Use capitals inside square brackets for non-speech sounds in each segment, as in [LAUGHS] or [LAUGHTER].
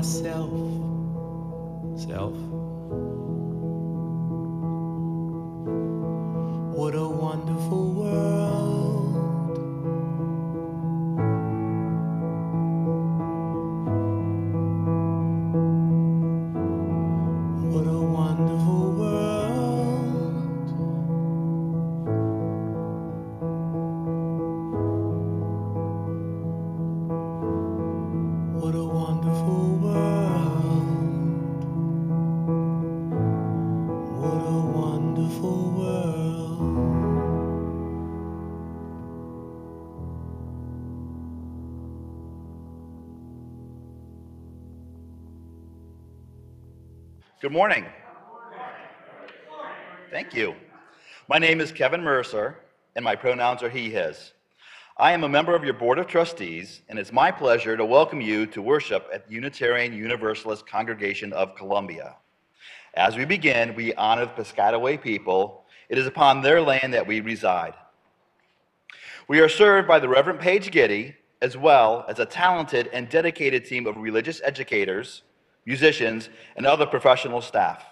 myself, Good morning. Thank you. My name is Kevin Mercer, and my pronouns are he, his. I am a member of your Board of Trustees, and it's my pleasure to welcome you to worship at the Unitarian Universalist Congregation of Columbia. As we begin, we honor the Piscataway people. It is upon their land that we reside. We are served by the Reverend Paige Getty, as well as a talented and dedicated team of religious educators, musicians, and other professional staff.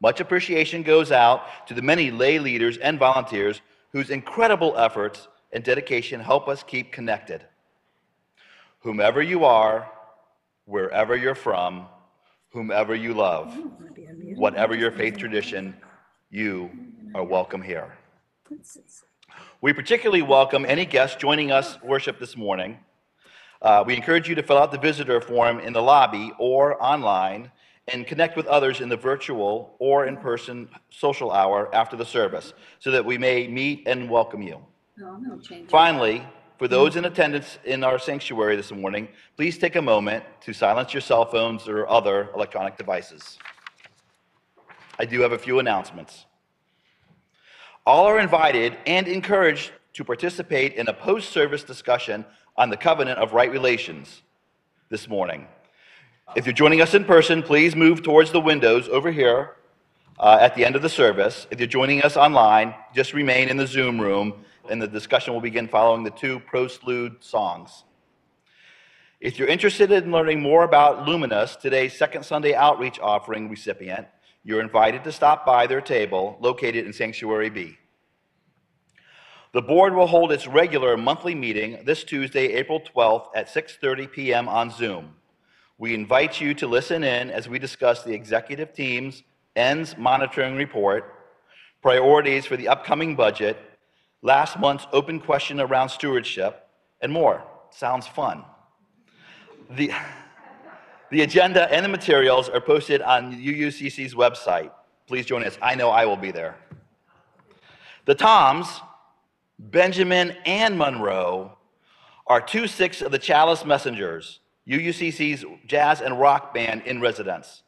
Much appreciation goes out to the many lay leaders and volunteers whose incredible efforts and dedication help us keep connected. Whomever you are, wherever you're from, whomever you love, whatever your faith tradition, you are welcome here. We particularly welcome any guests joining us worship this morning. Uh, we encourage you to fill out the visitor form in the lobby or online and connect with others in the virtual or in person social hour after the service so that we may meet and welcome you. No, change. Finally, for those in attendance in our sanctuary this morning, please take a moment to silence your cell phones or other electronic devices. I do have a few announcements. All are invited and encouraged to participate in a post service discussion on the covenant of right relations this morning. If you're joining us in person, please move towards the windows over here uh, at the end of the service. If you're joining us online, just remain in the Zoom room, and the discussion will begin following the two postlude songs. If you're interested in learning more about Luminus, today's Second Sunday Outreach Offering recipient, you're invited to stop by their table located in Sanctuary B. The board will hold its regular monthly meeting this Tuesday, April 12th at 6:30 p.m. on Zoom. We invite you to listen in as we discuss the executive team's ends monitoring report, priorities for the upcoming budget, last month's open question around stewardship, and more. Sounds fun. The, the agenda and the materials are posted on UUCC's website. Please join us. I know I will be there. The Toms, Benjamin and Monroe, are two six of the Chalice Messengers, UUCC's jazz and rock band in residence.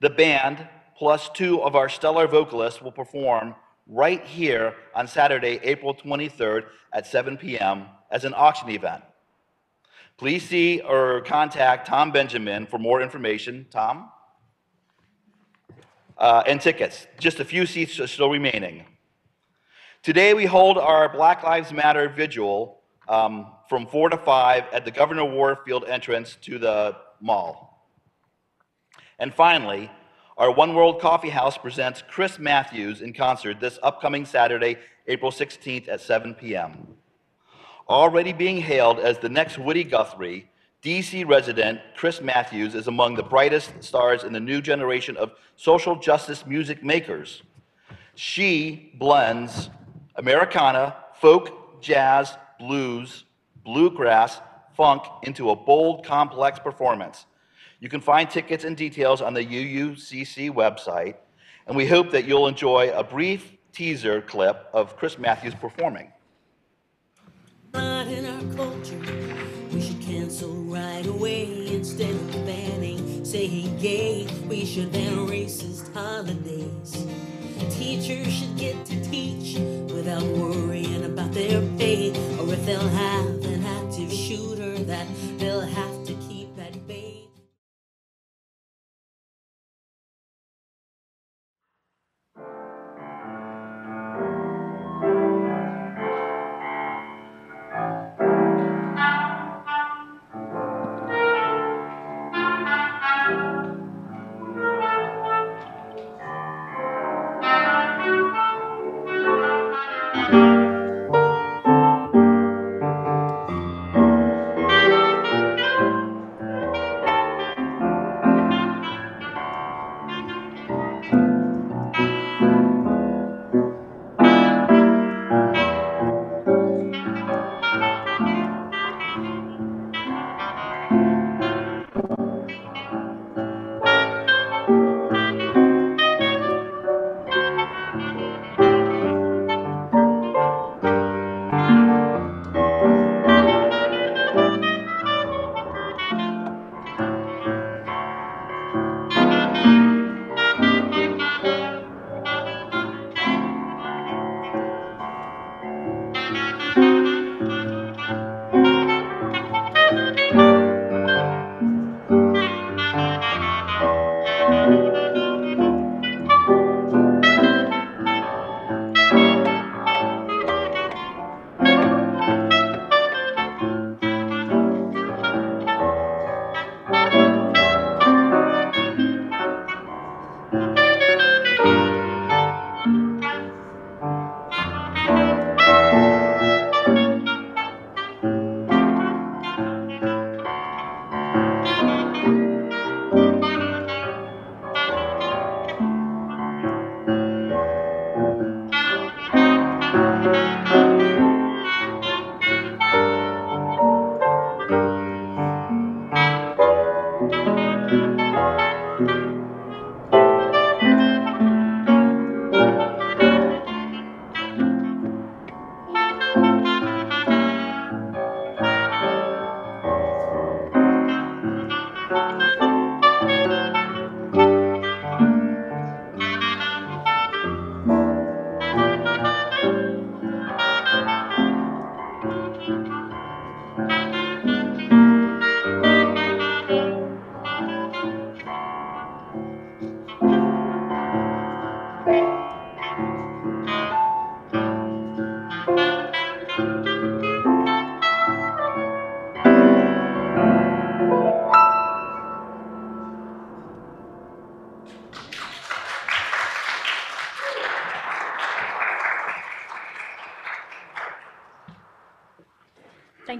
The band, plus two of our stellar vocalists, will perform right here on Saturday, April 23rd at 7 p.m. as an auction event. Please see or contact Tom Benjamin for more information. Tom? Uh, and tickets. Just a few seats are still remaining. Today we hold our Black Lives Matter vigil um, from 4 to 5 at the Governor Warfield entrance to the mall. And finally, our One World Coffee House presents Crys Matthews in concert this upcoming Saturday, April 16th at 7 p.m. Already being hailed as the next Woody Guthrie, DC resident Crys Matthews is among the brightest stars in the new generation of social justice music makers. She blends Americana, folk, jazz, blues, bluegrass, funk into a bold, complex performance. You can find tickets and details on the UUCC website, and we hope that you'll enjoy a brief teaser clip of Crys Matthews performing. In our culture. We should cancel right away instead of banning, saying gay. We should ban racist holidays. Teachers should get to teach without worrying about their pay or if they'll have an active shooter that they'll have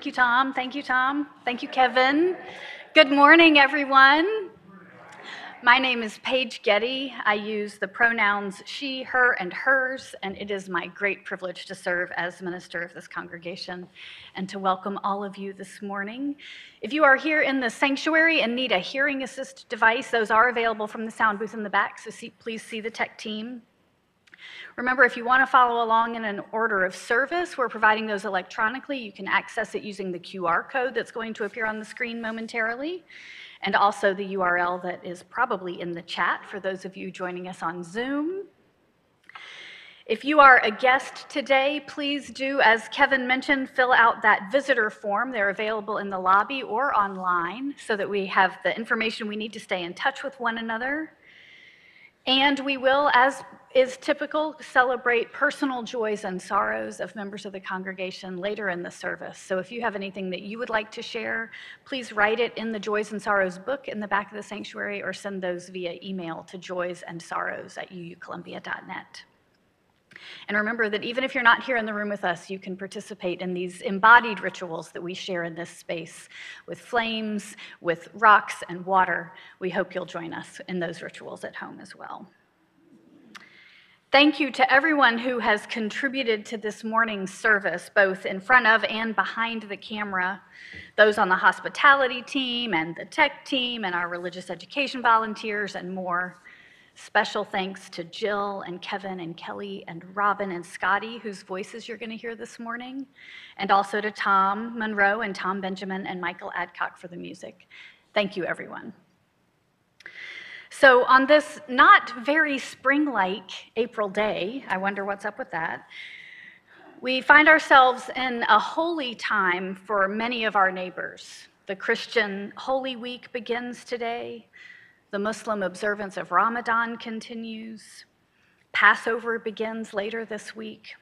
Thank you, Tom. Thank you, Tom. Thank you, Kevin. Good morning, everyone. My name is Paige Getty. I use the pronouns she, her, and hers, and it is my great privilege to serve as minister of this congregation and to welcome all of you this morning. If you are here in the sanctuary and need a hearing assist device, those are available from the sound booth in the back, so see, please see the tech team. Remember, if you want to follow along in an order of service, we're providing those electronically. You can access it using the QR code that's going to appear on the screen momentarily and also the URL that is probably in the chat for those of you joining us on Zoom. If you are a guest today, please do, as Kevin mentioned, fill out that visitor form. They're available in the lobby or online so that we have the information we need to stay in touch with one another. And we will, as is typical, celebrate personal joys and sorrows of members of the congregation later in the service. So if you have anything that you would like to share, please write it in the Joys and Sorrows book in the back of the sanctuary or send those via email to joysandsorrows at uucolumbia.net. And remember that even if you're not here in the room with us, you can participate in these embodied rituals that we share in this space with flames, with rocks, and water. We hope you'll join us in those rituals at home as well. Thank you to everyone who has contributed to this morning's service, both in front of and behind the camera, those on the hospitality team and the tech team and our religious education volunteers and more. Special thanks to Jill and Kevin and Kelli and Robin and Scotty, whose voices you're going to hear this morning, and also to Tom Monroe and Tom Benjamin and Michael Adcock for the music. Thank you, everyone. So, on this not very spring like April day, I wonder what's up with that, we find ourselves in a holy time for many of our neighbors. The Christian Holy Week begins today, the Muslim observance of Ramadan continues, Passover begins later this week.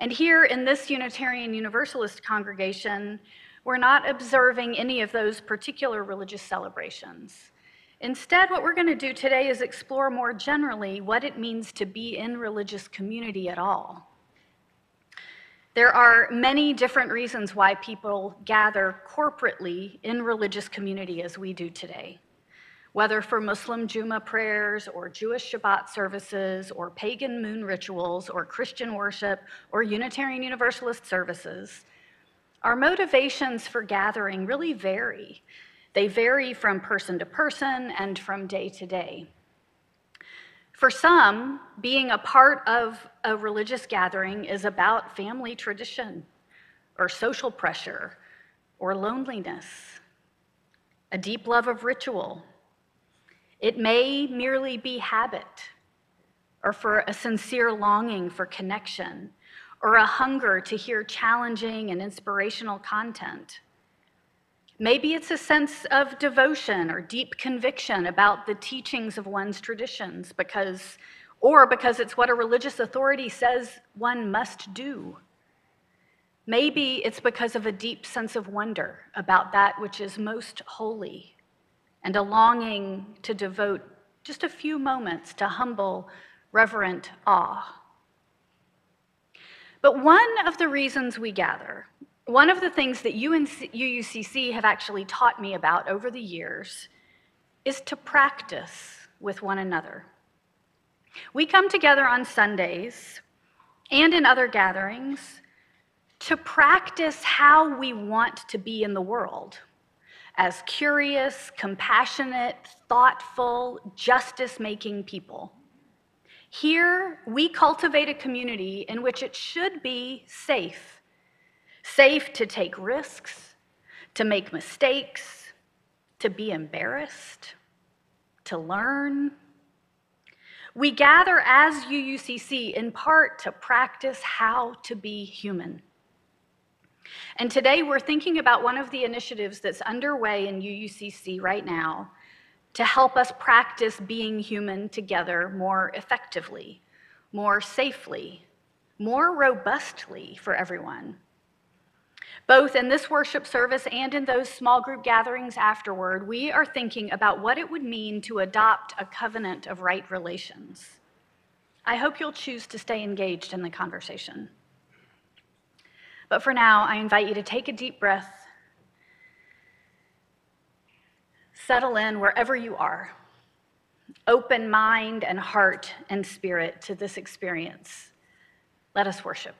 And here in this Unitarian Universalist congregation, we're not observing any of those particular religious celebrations. Instead, what we're going to do today is explore more generally what it means to be in religious community at all. There are many different reasons why people gather corporately in religious community as we do today. Whether for Muslim Juma prayers or Jewish Shabbat services or pagan moon rituals or Christian worship or Unitarian Universalist services, our motivations for gathering really vary they vary from person to person and from day to day. For some, being a part of a religious gathering is about family tradition or social pressure or loneliness, a deep love of ritual. It may merely be habit or for a sincere longing for connection or a hunger to hear challenging and inspirational content. Maybe it's a sense of devotion or deep conviction about the teachings of one's traditions because or because it's what a religious authority says one must do. Maybe it's because of a deep sense of wonder about that which is most holy and a longing to devote just a few moments to humble, reverent awe. But one of the reasons we gather, one of the things that UUCC have actually taught me about over the years is to practice with one another. We come together on Sundays and in other gatherings to practice how we want to be in the world as curious, compassionate, thoughtful, justice making people. Here, we cultivate a community in which it should be safe safe to take risks, to make mistakes, to be embarrassed, to learn. We gather as UUCC in part to practice how to be human. And today we're thinking about one of the initiatives that's underway in UUCC right now to help us practice being human together more effectively, more safely, more robustly for everyone. Both in this worship service and in those small group gatherings afterward, we are thinking about what it would mean to adopt a covenant of right relations. I hope you'll choose to stay engaged in the conversation. But for now, I invite you to take a deep breath, settle in wherever you are, open mind and heart and spirit to this experience. Let us worship.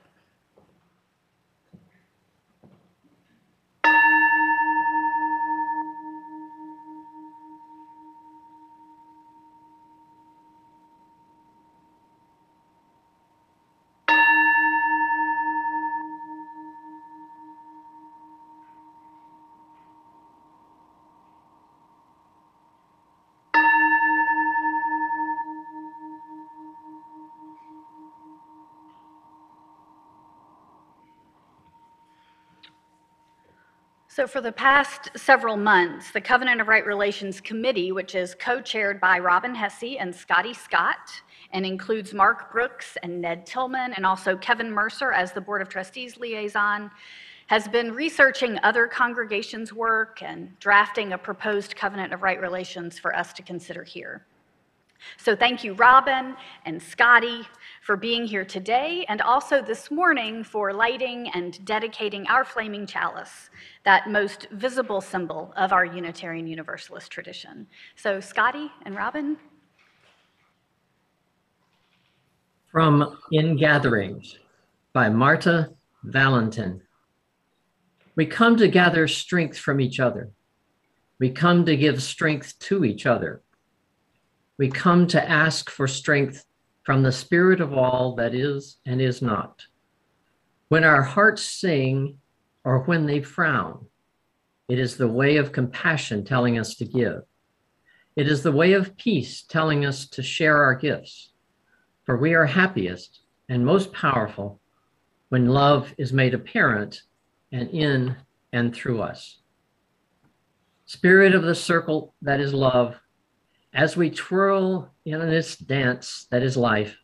So, for the past several months, the Covenant of Right Relations Committee, which is co chaired by Robin Hessey and Scotty Scott, and includes Mark Brooks and Ned Tillman, and also Kevin Mercer as the Board of Trustees liaison, has been researching other congregations' work and drafting a proposed Covenant of Right Relations for us to consider here. So, thank you, Robin and Scotty, for being here today, and also this morning for lighting and dedicating our flaming chalice, that most visible symbol of our Unitarian Universalist tradition. So, Scotty and Robin. From In Gatherings by Marta Valentin. We come to gather strength from each other. We come to give strength to each other. We come to ask for strength from the spirit of all that is and is not. When our hearts sing or when they frown, it is the way of compassion telling us to give. It is the way of peace telling us to share our gifts. For we are happiest and most powerful when love is made apparent and in and through us. Spirit of the circle that is love, as we twirl in this dance that is life,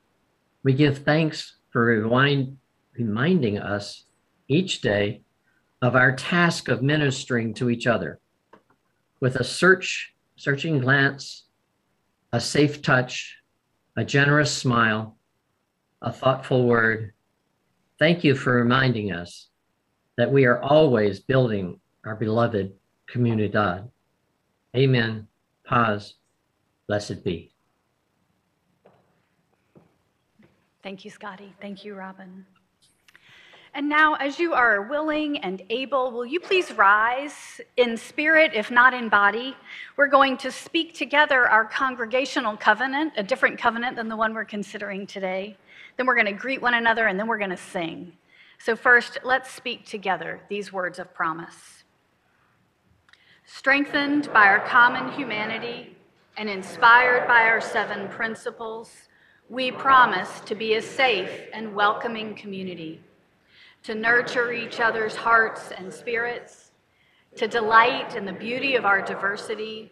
we give thanks for remind, reminding us each day of our task of ministering to each other with a search, searching glance, a safe touch, a generous smile, a thoughtful word. Thank you for reminding us that we are always building our beloved comunidad. Amen. Paz. Blessed be. Thank you, Scotty. Thank you, Robin. And now, as you are willing and able, will you please rise in spirit, if not in body? We're going to speak together our congregational covenant, a different covenant than the one we're considering today. Then we're going to greet one another, and then we're going to sing. So, first, let's speak together these words of promise. Strengthened by our common humanity and inspired by our seven principles, we promise to be a safe and welcoming community to nurture each other's hearts and spirits, to delight in the beauty of our diversity,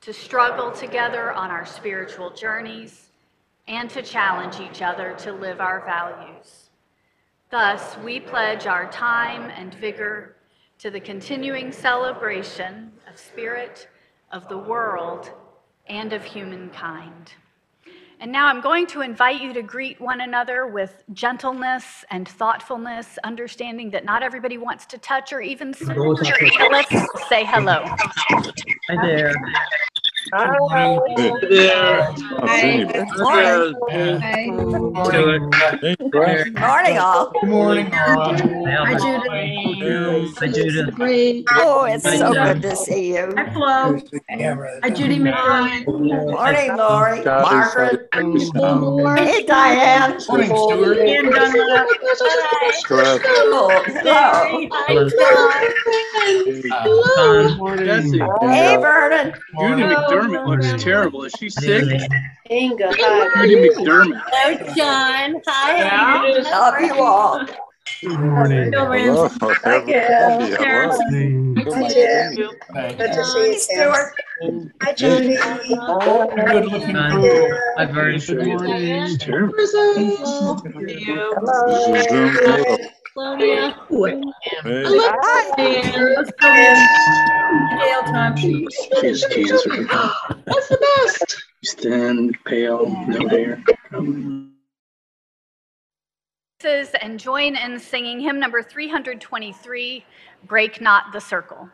to struggle together on our spiritual journeys, and to challenge each other to live our values. Thus, we pledge our time and vigor to the continuing celebration of spirit, of the world, and of humankind. And now I'm going to invite you to greet one another with gentleness and thoughtfulness, understanding that not everybody wants to touch or even speak. Let's say hello. Hi there. Hi. Morning, all. Good morning. Hi, Judith. Hi, Judith. Oh, it's Hi, so Jen. good to see you. Hi, Flo. Hi, Judy McBride. Morning, Lori. Margaret. Morning, Hey, Diane. Stuart. Cool. Hello. Hello. Jesse, Hey, Vernon. Judy McDermott oh, looks terrible. Is she sick? Inga. Judy McDermott. Hello, John. Hi. Love you all. Hello. Hi, Good to see you, Stuart. Hi, Judy. Good looking Hi. girl. Hi, Vern. It's terrible. Claudia. Hi. She has cancer. That's the best. She's thin, pale, no hair. and join in singing hymn number 323, Break Not the Circle.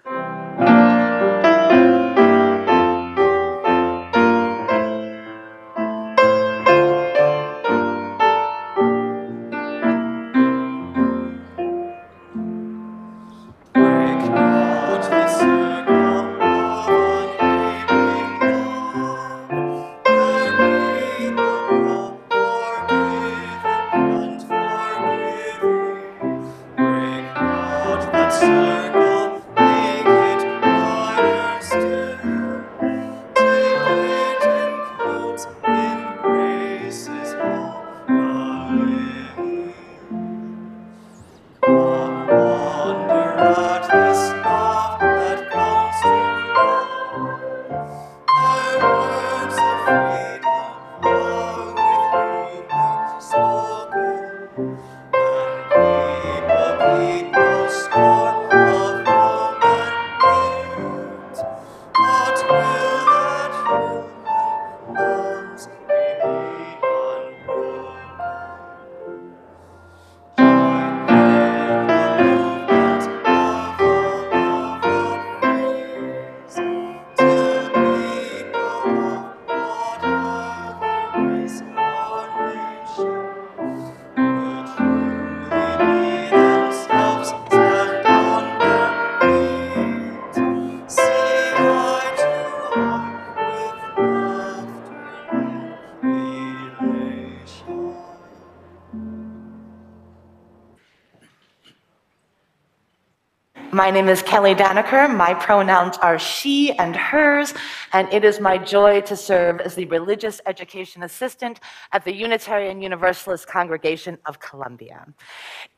My name is Kelli Danaker. My pronouns are she and hers, and it is my joy to serve as the religious education assistant at the Unitarian Universalist Congregation of Columbia.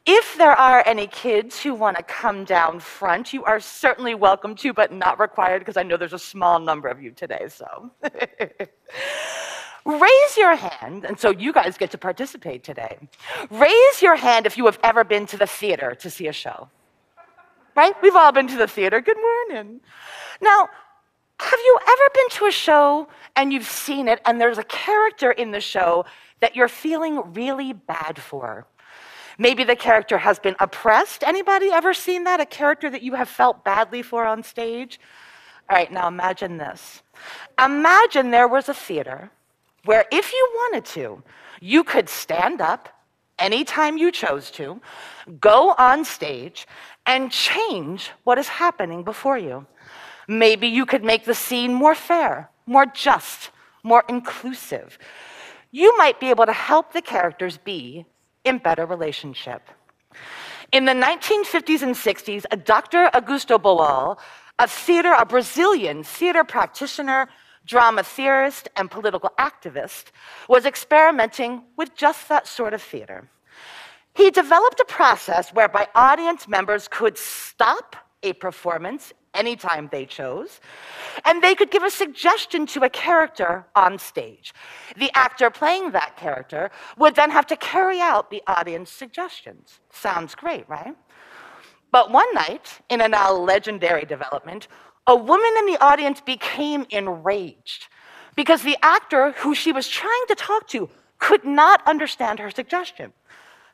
If there are any kids who want to come down front, you are certainly welcome to, but not required because I know there's a small number of you today, so. [LAUGHS] Raise your hand, and so you guys get to participate today. Raise your hand if you have ever been to the theater to see a show right? We've all been to the theater. Good morning. Now, have you ever been to a show and you've seen it and there's a character in the show that you're feeling really bad for? Maybe the character has been oppressed. Anybody ever seen that? A character that you have felt badly for on stage? All right, now imagine this. Imagine there was a theater where if you wanted to, you could stand up anytime you chose to, go on stage, and change what is happening before you. Maybe you could make the scene more fair, more just, more inclusive. You might be able to help the characters be in better relationship. In the 1950s and 60s, a Dr. Augusto Boal, a theater, a Brazilian theater practitioner, drama theorist, and political activist, was experimenting with just that sort of theater. He developed a process whereby audience members could stop a performance anytime they chose, and they could give a suggestion to a character on stage. The actor playing that character would then have to carry out the audience suggestions. Sounds great, right? But one night, in a now uh, legendary development, a woman in the audience became enraged because the actor who she was trying to talk to could not understand her suggestion.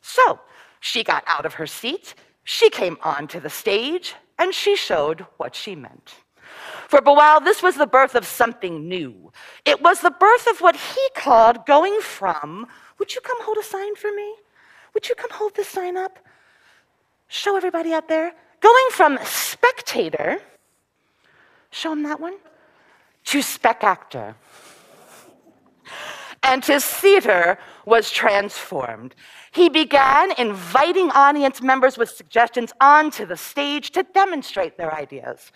So she got out of her seat, she came onto the stage, and she showed what she meant. For Boal, this was the birth of something new. It was the birth of what he called going from, would you come hold a sign for me? Would you come hold this sign up? Show everybody out there. Going from spectator, show him that one, to spec actor and his theater was transformed. He began inviting audience members with suggestions onto the stage to demonstrate their ideas.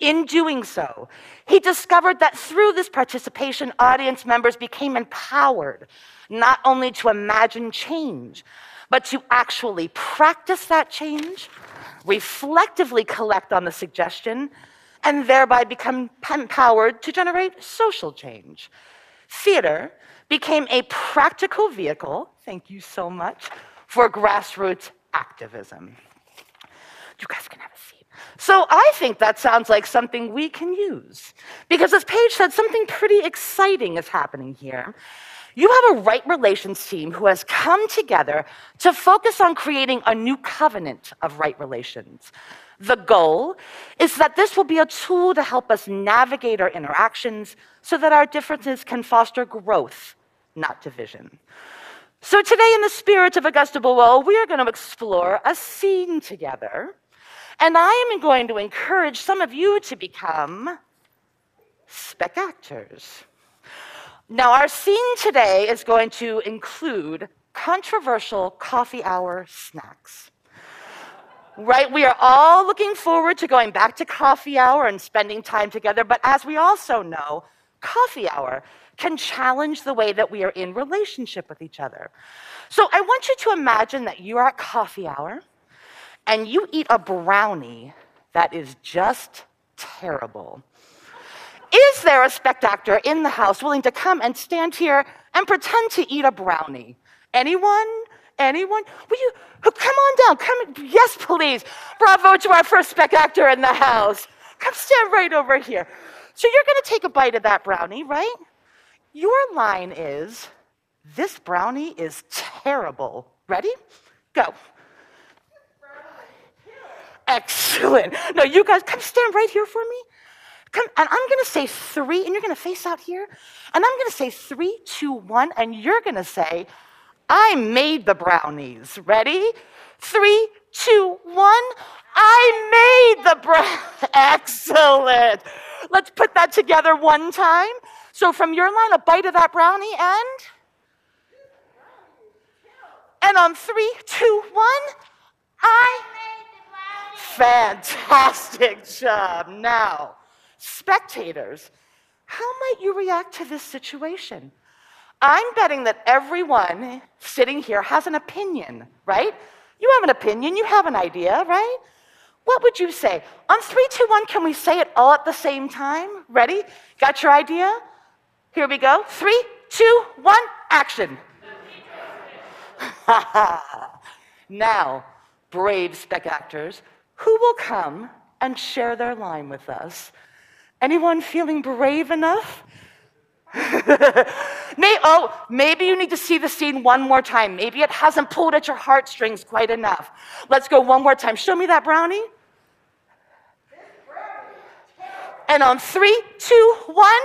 In doing so, he discovered that through this participation, audience members became empowered not only to imagine change, but to actually practice that change, reflectively collect on the suggestion, and thereby become empowered to generate social change. Theater became a practical vehicle, thank you so much, for grassroots activism. You guys can have a seat. So I think that sounds like something we can use. Because as Paige said, something pretty exciting is happening here. You have a right relations team who has come together to focus on creating a new covenant of right relations. The goal is that this will be a tool to help us navigate our interactions so that our differences can foster growth, not division. So, today, in the spirit of Augusto Boal, we are going to explore a scene together. And I am going to encourage some of you to become spec actors. Now, our scene today is going to include controversial coffee hour snacks. Right? We are all looking forward to going back to coffee hour and spending time together, but as we also know, coffee hour can challenge the way that we are in relationship with each other. So I want you to imagine that you are at coffee hour and you eat a brownie that is just terrible. Is there a spectator in the house willing to come and stand here and pretend to eat a brownie? Anyone? Anyone? Will you oh, come on down? Come, yes, please. Bravo to our first spectator in the house. Come stand right over here. So you're going to take a bite of that brownie, right? Your line is, "This brownie is terrible." Ready? Go. Excellent. Now you guys come stand right here for me. Come, and I'm going to say three, and you're going to face out here. And I'm going to say three, two, one, and you're going to say, I made the brownies. Ready? Three, two, one. I made the brownies. [LAUGHS] Excellent. Let's put that together one time. So from your line, a bite of that brownie, and. And on three, two, one, I. Fantastic job. Now, spectators, how might you react to this situation? I'm betting that everyone sitting here has an opinion, right? You have an opinion, you have an idea, right? What would you say? On three, two, one, can we say it all at the same time? Ready? Got your idea? Here we go. Three, two, one, action. [LAUGHS] now, brave spec actors, who will come and share their line with us? Anyone feeling brave enough? [LAUGHS] May, oh, maybe you need to see the scene one more time. Maybe it hasn't pulled at your heartstrings quite enough. Let's go one more time. Show me that brownie. And on three, two, one.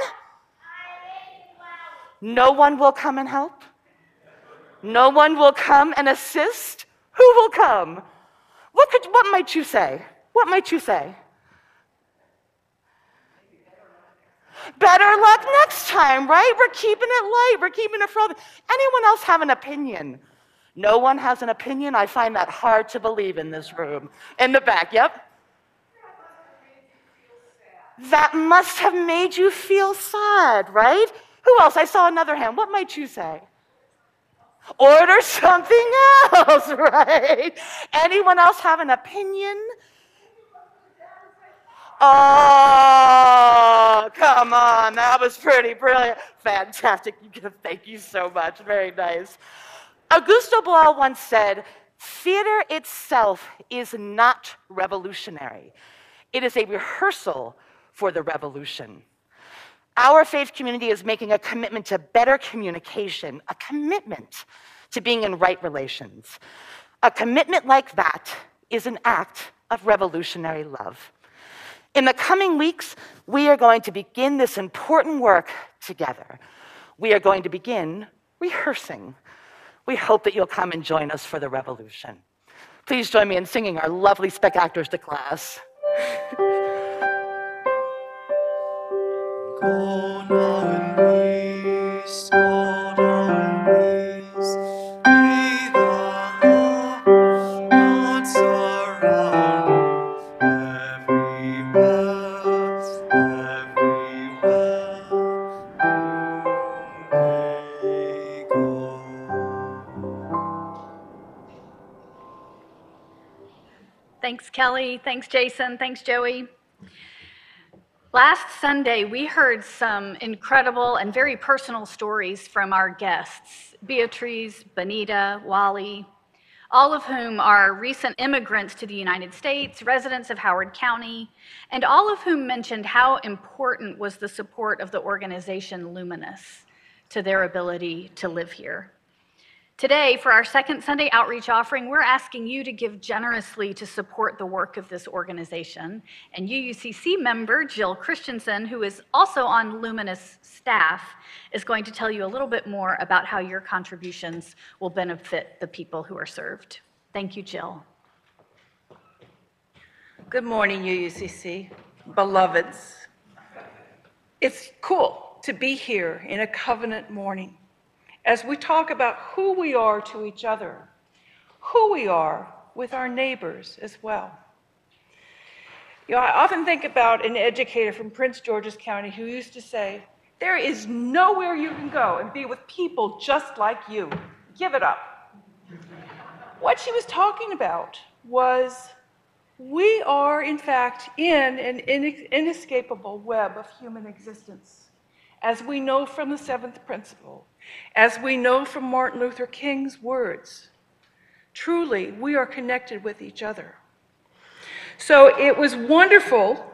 No one will come and help. No one will come and assist. Who will come? What, could, what might you say? What might you say? Better luck next time, right? We're keeping it light. We're keeping it from. Anyone else have an opinion? No one has an opinion. I find that hard to believe in this room. In the back, yep. That must have made you feel sad, right? Who else? I saw another hand. What might you say? Order something [LAUGHS] else, right? Anyone else have an opinion? Oh, come on. That was pretty brilliant. Fantastic. Thank you so much. Very nice. Augusto Boal once said, Theater itself is not revolutionary, it is a rehearsal for the revolution. Our faith community is making a commitment to better communication, a commitment to being in right relations. A commitment like that is an act of revolutionary love. In the coming weeks, we are going to begin this important work together. We are going to begin rehearsing. We hope that you'll come and join us for the revolution. Please join me in singing our lovely spect-actors to class. Go Kelli. Thanks, Jason. Thanks, Joey. Last Sunday, we heard some incredible and very personal stories from our guests Beatrice, Benita, Wali, all of whom are recent immigrants to the United States, residents of Howard County, and all of whom mentioned how important was the support of the organization Luminus. to their ability to live here. Today, for our second Sunday outreach offering, we're asking you to give generously to support the work of this organization. And UUCC member Jill Christianson, who is also on Luminus staff, is going to tell you a little bit more about how your contributions will benefit the people who are served. Thank you, Jill. Good morning, UUCC, beloveds. It's cool to be here in a covenant morning as we talk about who we are to each other, who we are with our neighbors as well. You know, I often think about an educator from Prince George's County who used to say, There is nowhere you can go and be with people just like you. Give it up. What she was talking about was we are, in fact, in an inescapable web of human existence. As we know from the seventh principle, as we know from Martin Luther King's words, truly we are connected with each other. So it was wonderful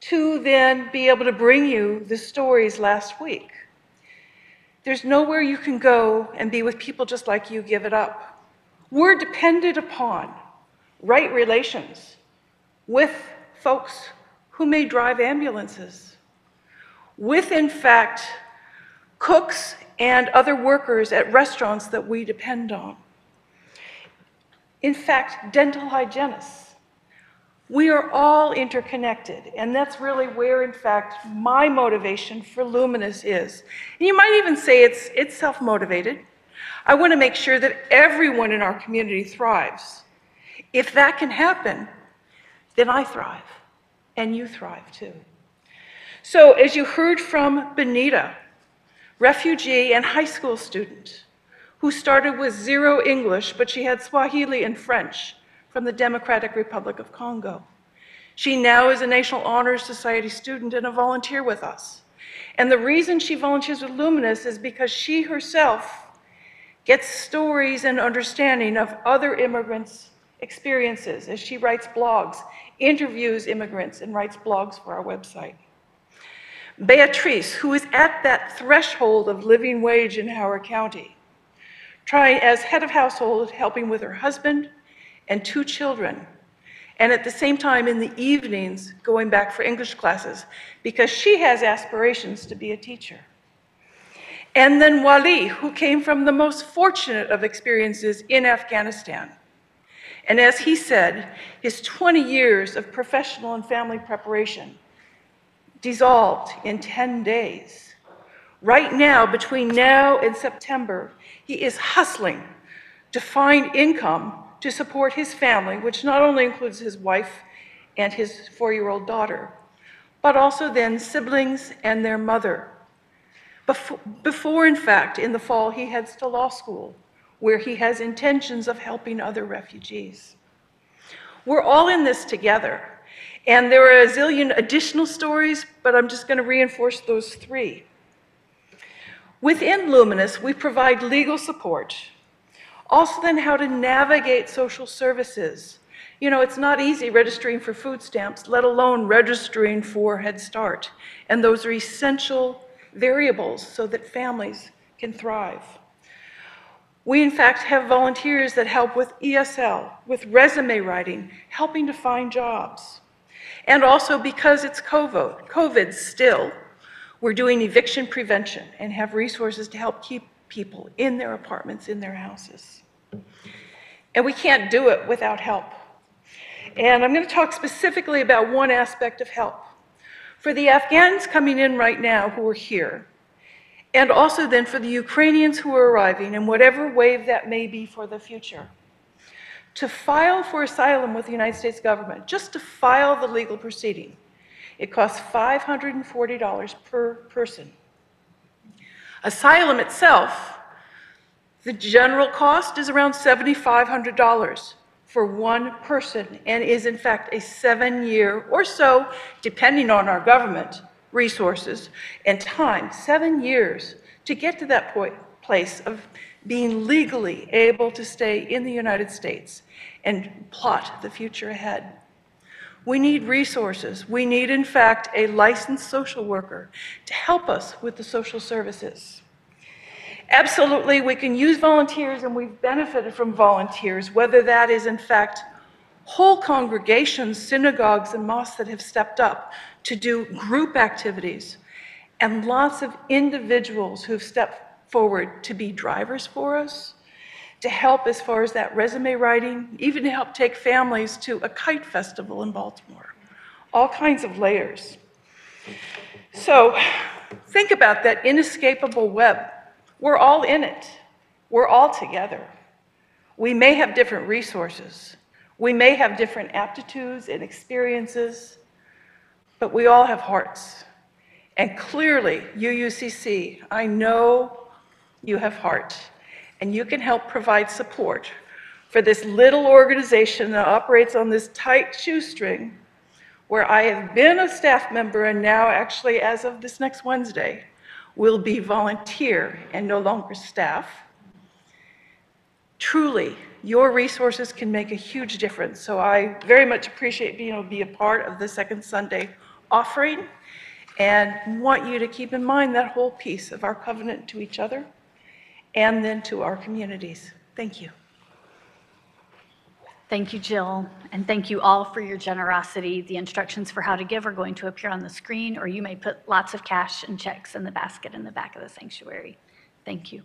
to then be able to bring you the stories last week. There's nowhere you can go and be with people just like you give it up. We're dependent upon right relations with folks who may drive ambulances, with, in fact, cooks and other workers at restaurants that we depend on. In fact, dental hygienists. We are all interconnected, and that's really where, in fact, my motivation for Luminus is. And you might even say it's, it's self motivated. I want to make sure that everyone in our community thrives. If that can happen, then I thrive, and you thrive too. So, as you heard from Benita, refugee and high school student who started with zero English, but she had Swahili and French from the Democratic Republic of Congo. She now is a National Honor Society student and a volunteer with us. And the reason she volunteers with Luminus is because she herself gets stories and understanding of other immigrants' experiences as she writes blogs, interviews immigrants, and writes blogs for our website. Beatrice, who is at that threshold of living wage in Howard County, trying as head of household, helping with her husband and two children, and at the same time in the evenings going back for English classes because she has aspirations to be a teacher. And then Wali, who came from the most fortunate of experiences in Afghanistan. And as he said, his 20 years of professional and family preparation dissolved in 10 days. Right now, between now and September, he is hustling to find income to support his family, which not only includes his wife and his four year old daughter, but also then siblings and their mother. Before, before, in fact, in the fall, he heads to law school, where he has intentions of helping other refugees. We're all in this together. And there are a zillion additional stories, but I'm just going to reinforce those three. Within Luminus, we provide legal support, also, then, how to navigate social services. You know, it's not easy registering for food stamps, let alone registering for Head Start. And those are essential variables so that families can thrive. We, in fact, have volunteers that help with ESL, with resume writing, helping to find jobs. And also because it's COVID, still, we're doing eviction prevention and have resources to help keep people in their apartments, in their houses. And we can't do it without help. And I'm going to talk specifically about one aspect of help. For the Afghans coming in right now who are here, and also then for the Ukrainians who are arriving, in whatever wave that may be for the future to file for asylum with the United States government, just to file the legal proceeding, it costs $540 per person. Asylum itself, the general cost is around $7,500 for one person and is in fact a seven year or so, depending on our government resources and time, seven years to get to that point, place of being legally able to stay in the United States and plot the future ahead. We need resources. We need, in fact, a licensed social worker to help us with the social services. Absolutely, we can use volunteers, and we've benefited from volunteers, whether that is in fact whole congregations, synagogues, and mosques that have stepped up to do group activities, and lots of individuals who've stepped forward to be drivers for us, to help as far as that resume writing, even to help take families to a kite festival in Baltimore. All kinds of layers. So think about that inescapable web. We're all in it. We're all together. We may have different resources. We may have different aptitudes and experiences, but we all have hearts. And clearly, UUCC, I know you have heart, and you can help provide support for this little organization that operates on this tight shoestring where I have been a staff member and now actually as of this next Wednesday will be volunteer and no longer staff. Truly, your resources can make a huge difference. So I very much appreciate being able to be a part of the Second Sunday offering and want you to keep in mind that whole piece of our covenant to each other and then to our communities. Thank you. Thank you, Jill, and thank you all for your generosity. The instructions for how to give are going to appear on the screen, or you may put lots of cash and checks in the basket in the back of the sanctuary. Thank you.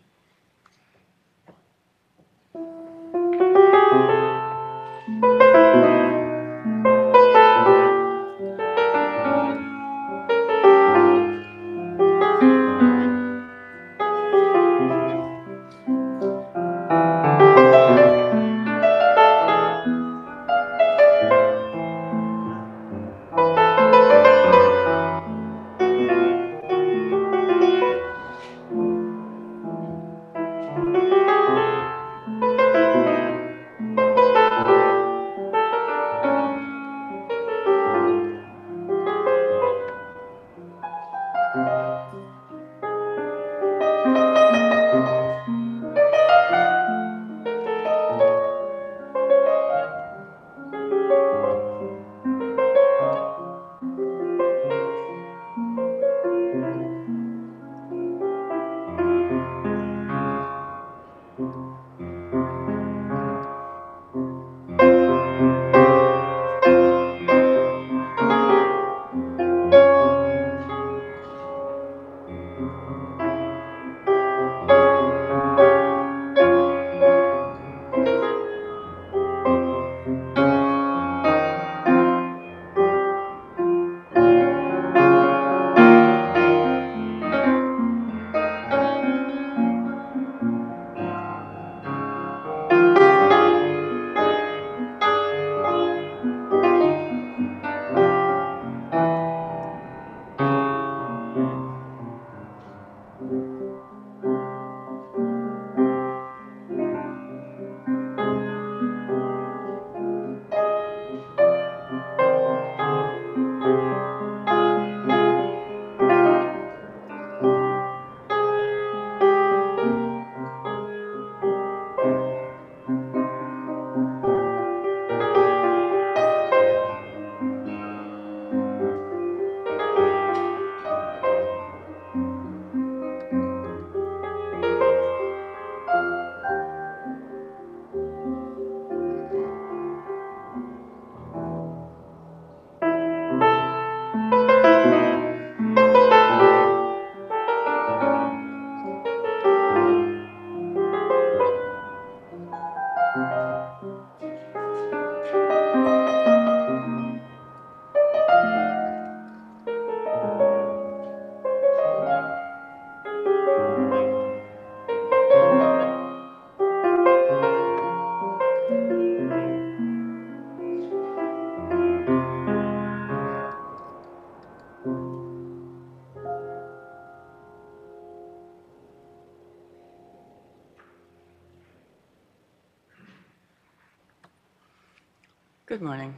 Good morning.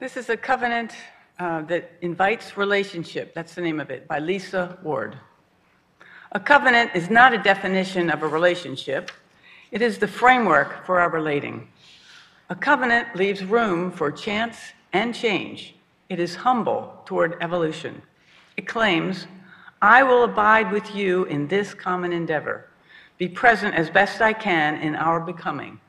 This is a covenant uh, that invites relationship. That's the name of it, by Lisa Ward. A covenant is not a definition of a relationship, it is the framework for our relating. A covenant leaves room for chance and change. It is humble toward evolution. It claims, I will abide with you in this common endeavor, be present as best I can in our becoming.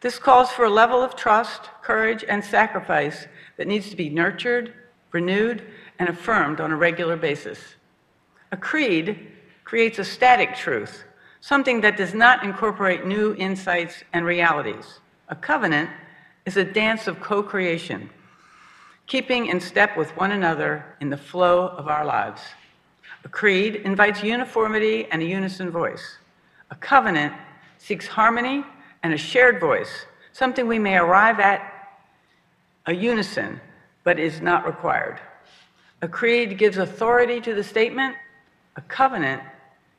This calls for a level of trust, courage, and sacrifice that needs to be nurtured, renewed, and affirmed on a regular basis. A creed creates a static truth, something that does not incorporate new insights and realities. A covenant is a dance of co creation, keeping in step with one another in the flow of our lives. A creed invites uniformity and a unison voice. A covenant seeks harmony and a shared voice, something we may arrive at a unison, but is not required. A creed gives authority to the statement, a covenant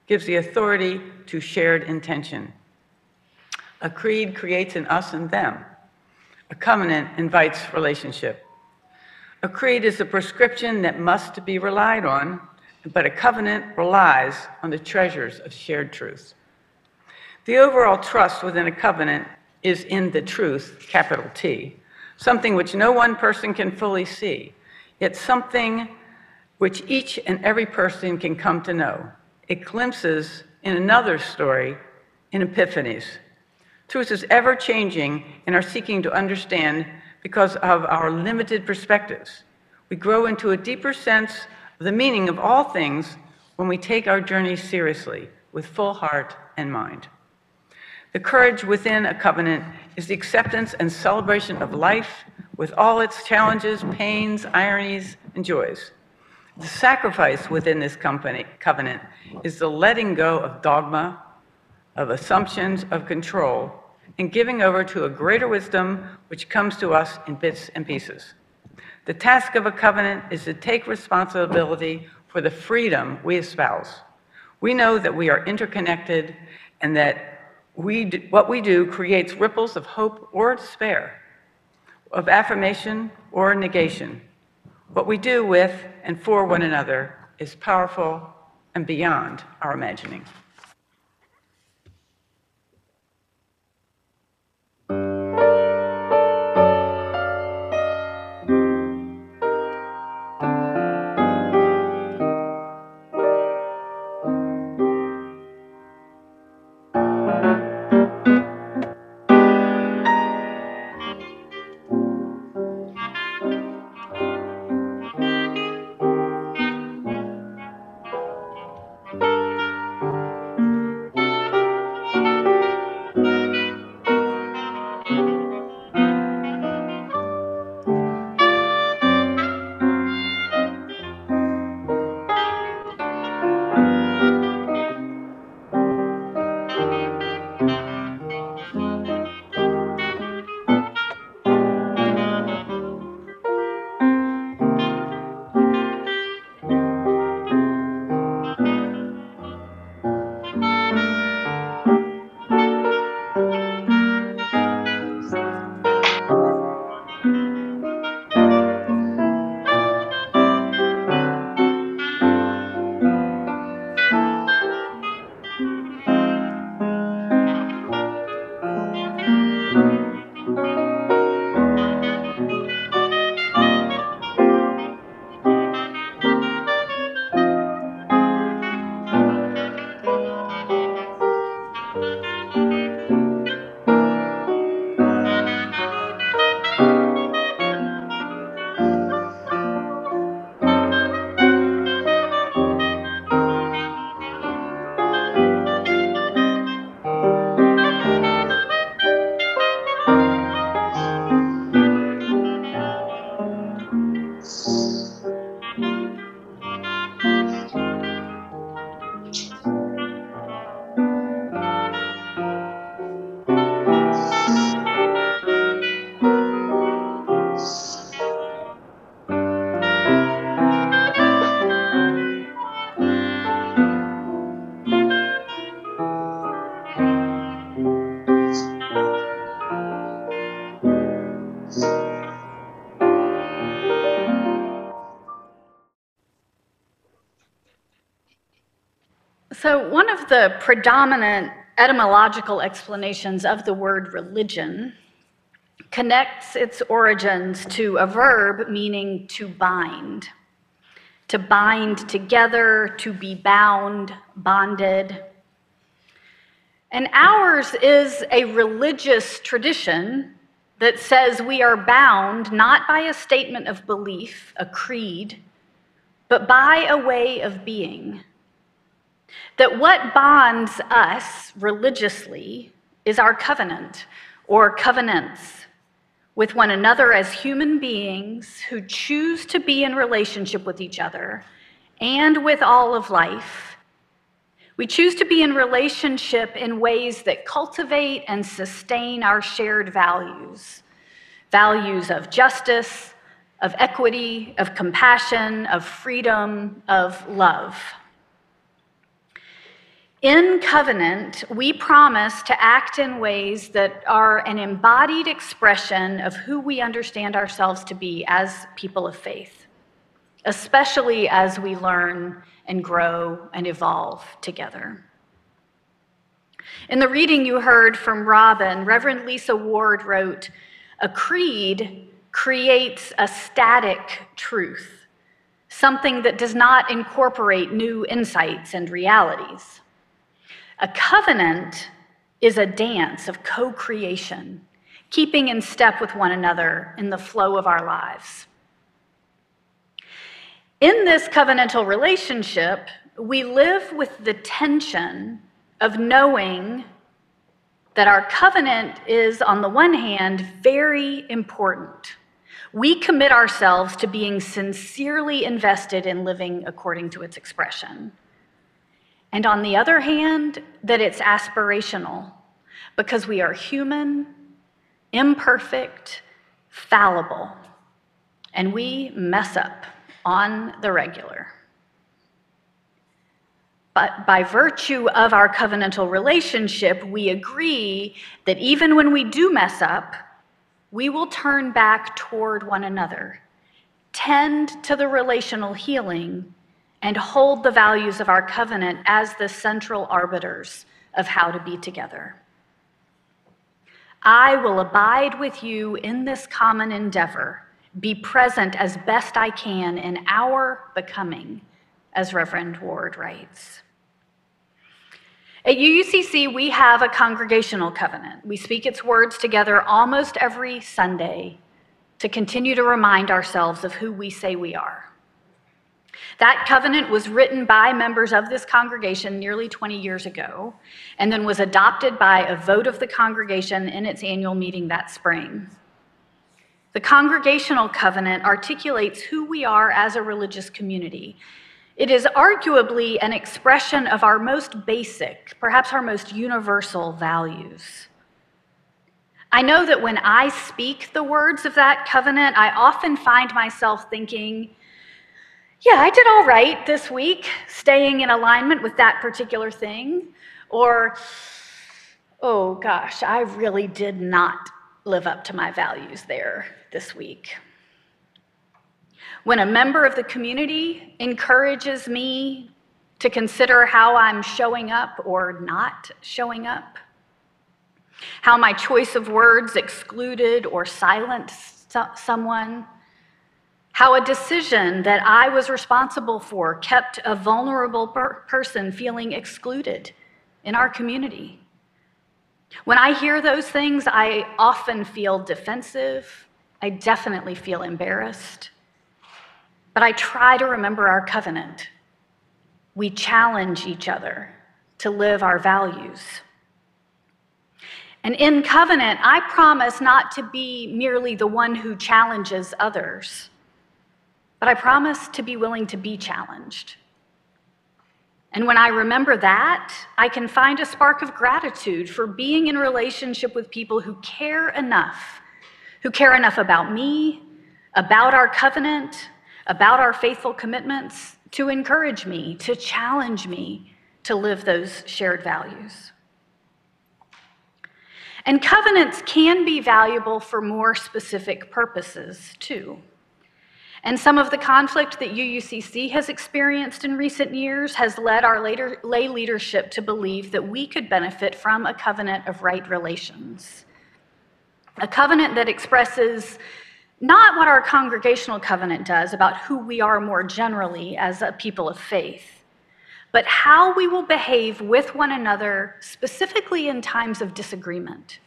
gives the authority to shared intention. A creed creates an us and them. A covenant invites relationship. A creed is a prescription that must be relied on, but a covenant relies on the treasures of shared truth. The overall trust within a covenant is in the truth, capital T, something which no one person can fully see, yet something which each and every person can come to know. It glimpses in another story in epiphanies. Truth is ever changing in our seeking to understand because of our limited perspectives. We grow into a deeper sense of the meaning of all things when we take our journey seriously with full heart and mind. The courage within a covenant is the acceptance and celebration of life with all its challenges, pains, ironies, and joys. The sacrifice within this company, covenant is the letting go of dogma, of assumptions of control, and giving over to a greater wisdom which comes to us in bits and pieces. The task of a covenant is to take responsibility for the freedom we espouse. We know that we are interconnected and that we do, what we do creates ripples of hope or despair, of affirmation or negation. What we do with and for one another is powerful and beyond our imagining. The predominant etymological explanations of the word religion connects its origins to a verb meaning to bind. to bind together, to be bound, bonded. And ours is a religious tradition that says we are bound not by a statement of belief, a creed, but by a way of being. That what bonds us religiously is our covenant or covenants with one another as human beings who choose to be in relationship with each other and with all of life. We choose to be in relationship in ways that cultivate and sustain our shared values values of justice, of equity, of compassion, of freedom, of love. In covenant, we promise to act in ways that are an embodied expression of who we understand ourselves to be as people of faith, especially as we learn and grow and evolve together. In the reading you heard from Robin, Reverend Lisa Ward wrote A creed creates a static truth, something that does not incorporate new insights and realities. A covenant is a dance of co creation, keeping in step with one another in the flow of our lives. In this covenantal relationship, we live with the tension of knowing that our covenant is, on the one hand, very important. We commit ourselves to being sincerely invested in living according to its expression. And on the other hand, that it's aspirational because we are human, imperfect, fallible, and we mess up on the regular. But by virtue of our covenantal relationship, we agree that even when we do mess up, we will turn back toward one another, tend to the relational healing and hold the values of our covenant as the central arbiters of how to be together. I will abide with you in this common endeavor, be present as best I can in our becoming, as Reverend Ward writes. At UUCC, we have a congregational covenant. We speak its words together almost every Sunday to continue to remind ourselves of who we say we are. That covenant was written by members of this congregation nearly 20 years ago, and then was adopted by a vote of the congregation in its annual meeting that spring. The congregational covenant articulates who we are as a religious community. It is arguably an expression of our most basic, perhaps our most universal values. I know that when I speak the words of that covenant, I often find myself thinking, yeah, I did all right this week, staying in alignment with that particular thing. Or, oh gosh, I really did not live up to my values there this week. When a member of the community encourages me to consider how I'm showing up or not showing up, how my choice of words excluded or silenced someone, how a decision that I was responsible for kept a vulnerable per- person feeling excluded in our community. When I hear those things, I often feel defensive. I definitely feel embarrassed. But I try to remember our covenant. We challenge each other to live our values. And in covenant, I promise not to be merely the one who challenges others but I promise to be willing to be challenged. And when I remember that, I can find a spark of gratitude for being in relationship with people who care enough, who care enough about me, about our covenant, about our faithful commitments, to encourage me, to challenge me to live those shared values. And covenants can be valuable for more specific purposes, too. And some of the conflict that UUCC has experienced in recent years has led our later, lay leadership to believe that we could benefit from a covenant of right relations. A covenant that expresses Not what our congregational covenant does about who we are more generally as a people of faith, but how we will behave with one another, specifically in times of disagreement,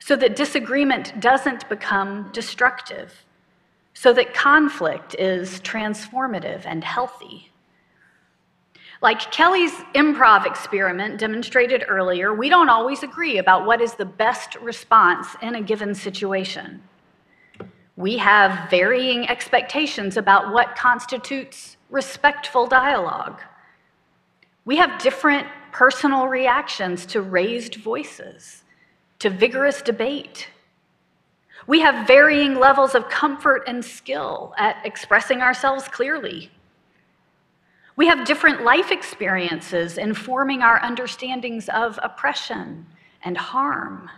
so that disagreement doesn't become destructive, so that conflict is transformative and healthy. Like Kelli's improv experiment demonstrated earlier, we don't always agree about what is the best response in a given situation. We have varying expectations about what constitutes respectful dialogue. We have different personal reactions to raised voices, to vigorous debate. We have varying levels of comfort and skill at expressing ourselves clearly. We have different life experiences informing our understandings of oppression and harm.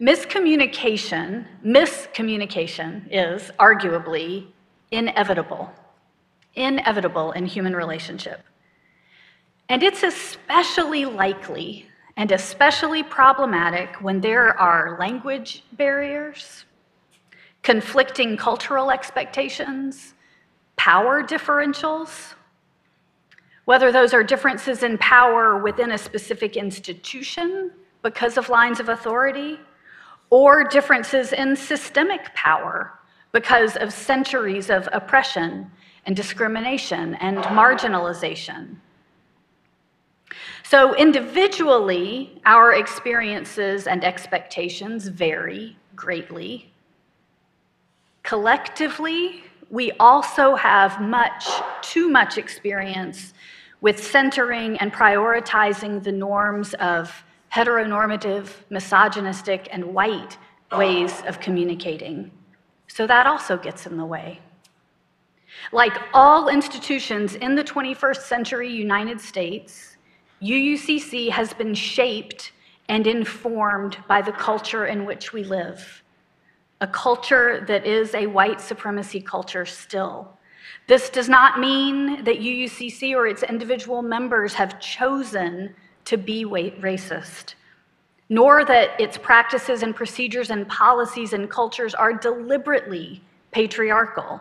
Miscommunication, miscommunication is arguably inevitable, inevitable in human relationship. And it's especially likely and especially problematic when there are language barriers, conflicting cultural expectations, power differentials, whether those are differences in power within a specific institution because of lines of authority, or differences in systemic power because of centuries of oppression and discrimination and marginalization. So, individually, our experiences and expectations vary greatly. Collectively, we also have much, too much experience with centering and prioritizing the norms of heteronormative, misogynistic, and white ways of communicating. So that also gets in the way. Like all institutions in the 21st century United States, UUCC has been shaped and informed by the culture in which we live, a culture that is a white supremacy culture still. This does not mean that UUCC or its individual members have chosen to be racist, nor that its practices and procedures and policies and cultures are deliberately patriarchal.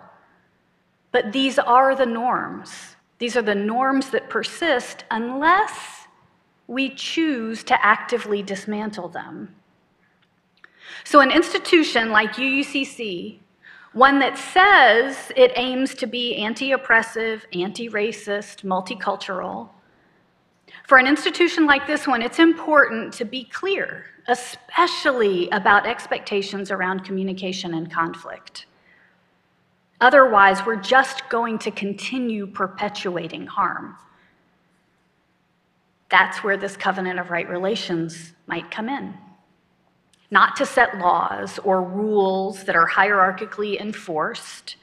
But these are the norms. These are the norms that persist unless we choose to actively dismantle them. So, an institution like UUCC, one that says it aims to be anti oppressive, anti racist, multicultural, for an institution like this one, it's important to be clear, especially about expectations around communication and conflict. Otherwise, we're just going to continue perpetuating harm. That's where this covenant of right relations might come in. Not to set laws or rules that are hierarchically enforced,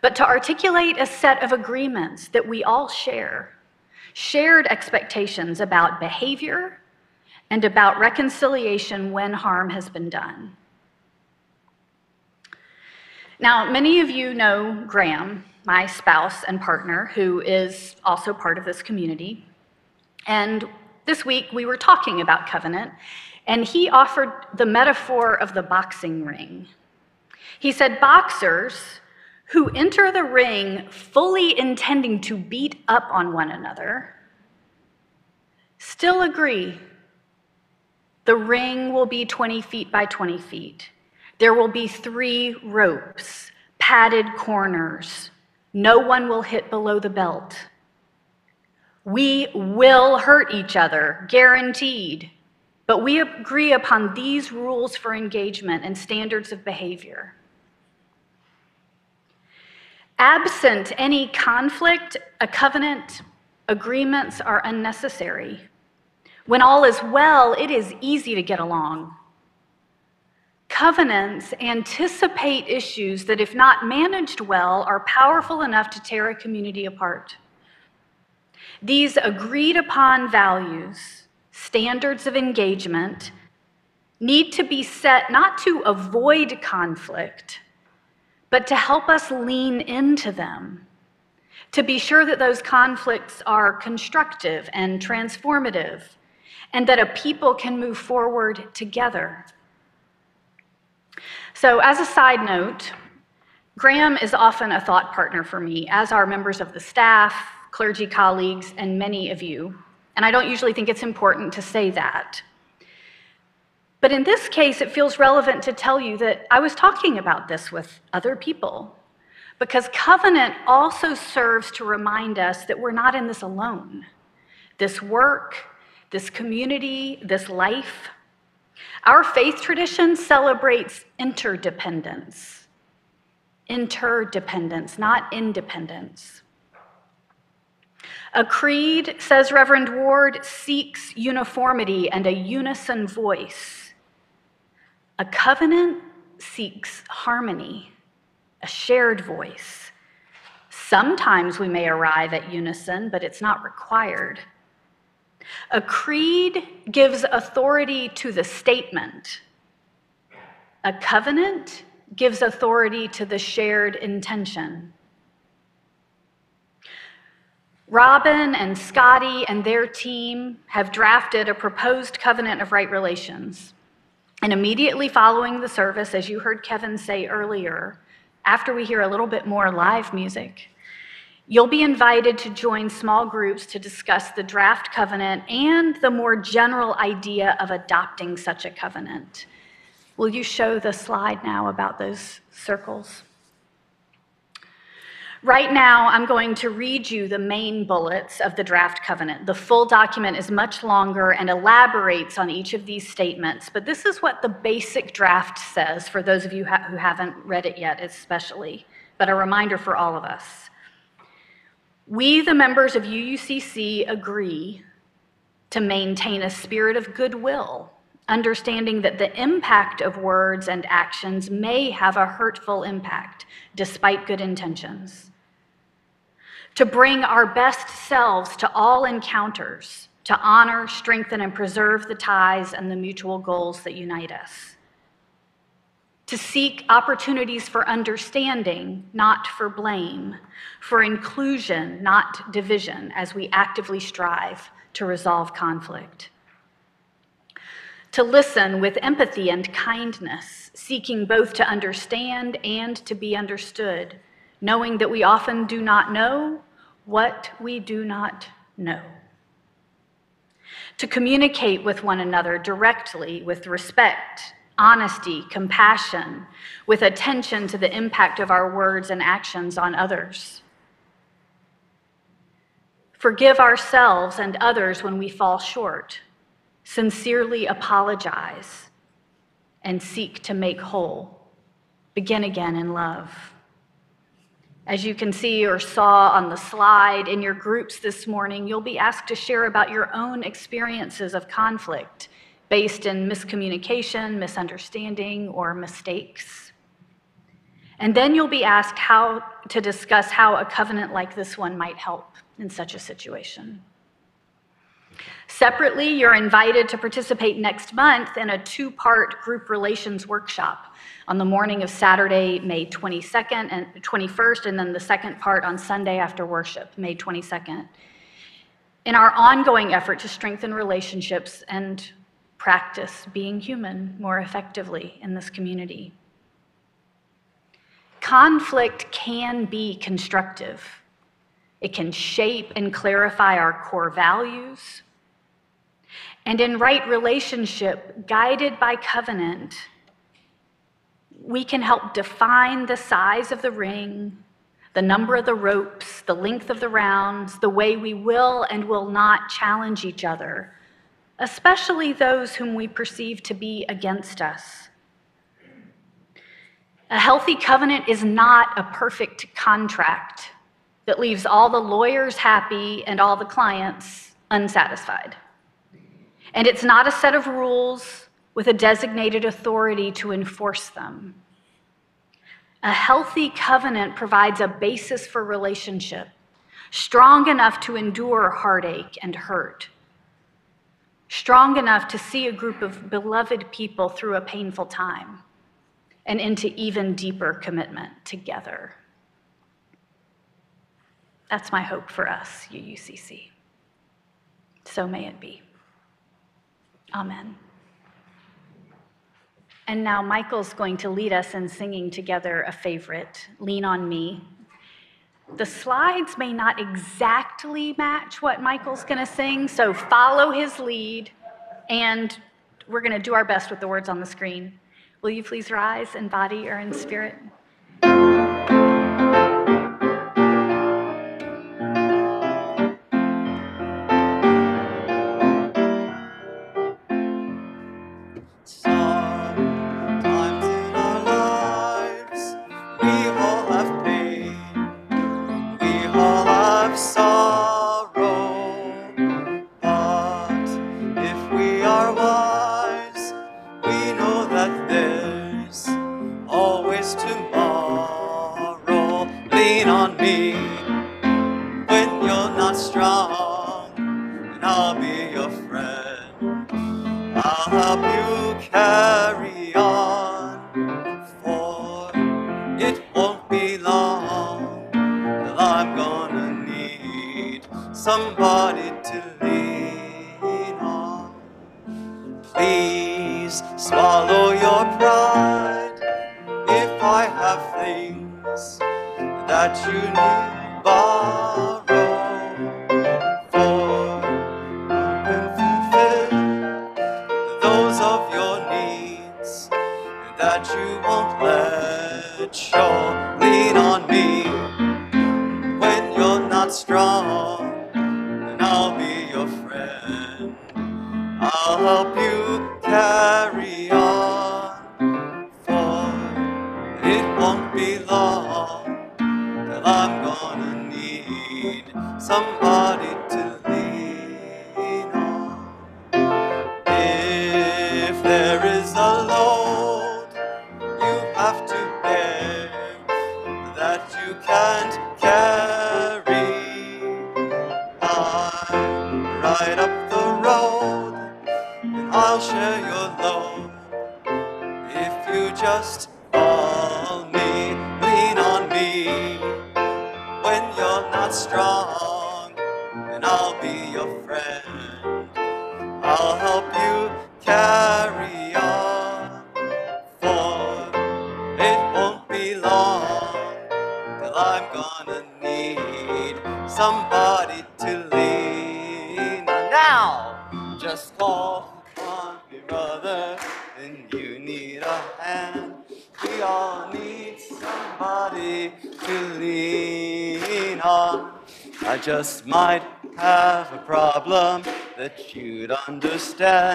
but to articulate a set of agreements that we all share, shared expectations about behavior and about reconciliation when harm has been done. Now, many of you know Graham, my spouse and partner, who is also part of this community. And this week we were talking about covenant, and he offered the metaphor of the boxing ring. He said, Boxers who enter the ring fully intending to beat up on one another still agree the ring will be 20 feet by 20 feet. There will be three ropes, padded corners. No one will hit below the belt. We will hurt each other, guaranteed. But we agree upon these rules for engagement and standards of behavior. Absent any conflict, a covenant, agreements are unnecessary. When all is well, it is easy to get along. Covenants anticipate issues that, if not managed well, are powerful enough to tear a community apart. These agreed upon values, standards of engagement, need to be set not to avoid conflict, but to help us lean into them, to be sure that those conflicts are constructive and transformative, and that a people can move forward together. So, as a side note, Graham is often a thought partner for me, as are members of the staff, clergy colleagues, and many of you. And I don't usually think it's important to say that. But in this case, it feels relevant to tell you that I was talking about this with other people. Because covenant also serves to remind us that we're not in this alone. This work, this community, this life. Our faith tradition celebrates interdependence. Interdependence, not independence. A creed, says Reverend Ward, seeks uniformity and a unison voice. A covenant seeks harmony, a shared voice. Sometimes we may arrive at unison, but it's not required. A creed gives authority to the statement. A covenant gives authority to the shared intention. Robin and Scotty and their team have drafted a proposed covenant of right relations. And immediately following the service, as you heard Kevin say earlier, after we hear a little bit more live music, you'll be invited to join small groups to discuss the draft covenant and the more general idea of adopting such a covenant. Will you show the slide now about those circles? Right now, I'm going to read you the main bullets of the draft covenant. The full document is much longer and elaborates on each of these statements, but this is what the basic draft says for those of you who haven't read it yet, especially, but a reminder for all of us. We, the members of UUCC, agree to maintain a spirit of goodwill, understanding that the impact of words and actions may have a hurtful impact despite good intentions to bring our best selves to all encounters, to honor, strengthen, and preserve the ties and the mutual goals that unite us. To seek opportunities for understanding, not for blame, for inclusion, not division, as we actively strive to resolve conflict. To listen with empathy and kindness, seeking both to understand and to be understood, knowing that we often do not know what we do not know. To communicate with one another directly with respect, honesty, compassion, with attention to the impact of our words and actions on others. Forgive ourselves and others when we fall short. Sincerely apologize and seek to make whole. Begin again in love. As you can see or saw on the slide in your groups this morning, you'll be asked to share about your own experiences of conflict based in miscommunication, misunderstanding, or mistakes. And then you'll be asked how to discuss how a covenant like this one might help in such a situation. Separately, you're invited to participate next month in a two part group relations workshop on the morning of Saturday, May 22nd and 21st, and then the second part on Sunday after worship, May 22nd. In our ongoing effort to strengthen relationships and practice being human more effectively in this community. Conflict can be constructive. It can shape and clarify our core values. And in right relationship, guided by covenant, we can help define the size of the ring, the number of the ropes, the length of the rounds, the way we will and will not challenge each other, especially those whom we perceive to be against us. A healthy covenant is not a perfect contract that leaves all the lawyers happy and all the clients unsatisfied. And it's not a set of rules with a designated authority to enforce them. A healthy covenant provides a basis for relationship, strong enough to endure heartache and hurt, strong enough to see a group of beloved people through a painful time and into even deeper commitment together. That's my hope for us, UUCC. So may it be. Amen. And now Michael's going to lead us in singing together a favorite, Lean on Me. The slides may not exactly match what Michael's going to sing, so follow his lead, and we're going to do our best with the words on the screen. Will you please rise in body or in spirit? Not strong, and I'll be your friend. I'll help you carry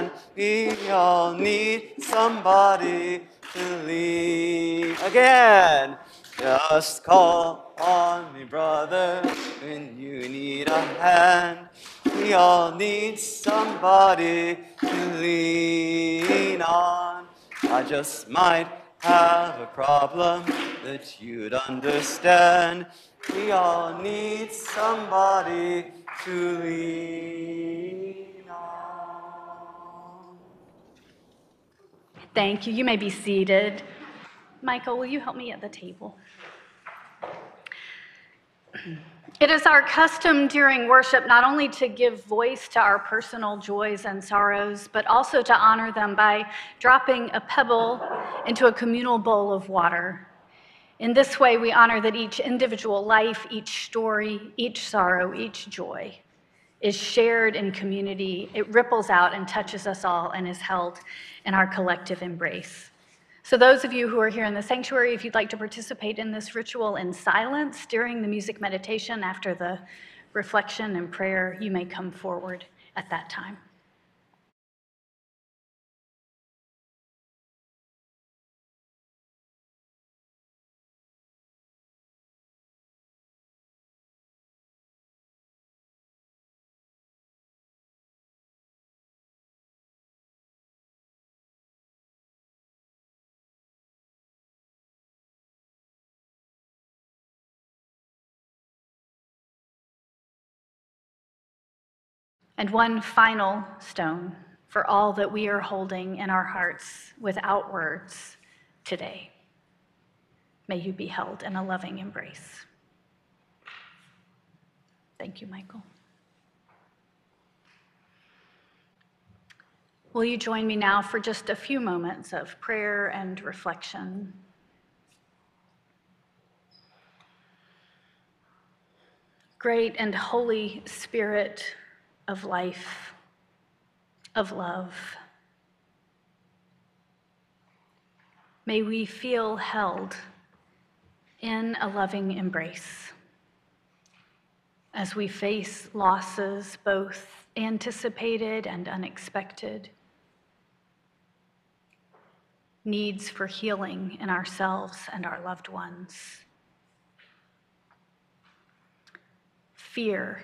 understand. We all need somebody to lean again. Just call on me, brother, when you need a hand. We all need somebody to lean on. I just might have a problem that you'd understand. We all need somebody to lean Thank you. You may be seated. Michael, will you help me at the table? It is our custom during worship not only to give voice to our personal joys and sorrows, but also to honor them by dropping a pebble into a communal bowl of water. In this way, we honor that each individual life, each story, each sorrow, each joy is shared in community. It ripples out and touches us all and is held in our collective embrace. So, those of you who are here in the sanctuary, if you'd like to participate in this ritual in silence during the music meditation after the reflection and prayer, you may come forward at that time. And one final stone for all that we are holding in our hearts without words today. May you be held in a loving embrace. Thank you, Michael. Will you join me now for just a few moments of prayer and reflection? Great and Holy Spirit of life, of love, may we feel held in a loving embrace as we face losses both anticipated and unexpected, needs for healing in ourselves and our loved ones, fear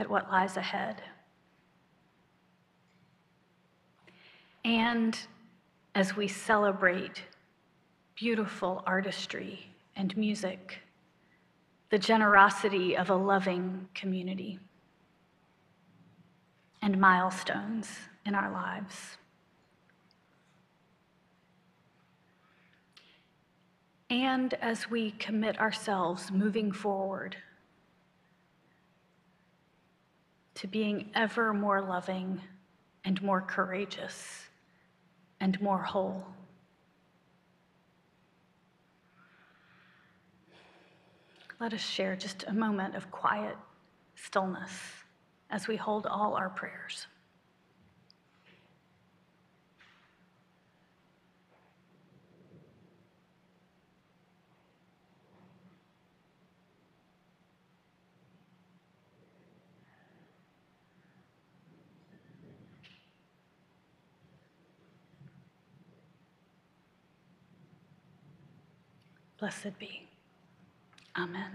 at what lies ahead. And as we celebrate beautiful artistry and music, the generosity of a loving community, and milestones in our lives. And as we commit ourselves moving forward to being ever more loving and more courageous and more whole. Let us share just a moment of quiet stillness as we hold all our prayers. Blessed be. Amen.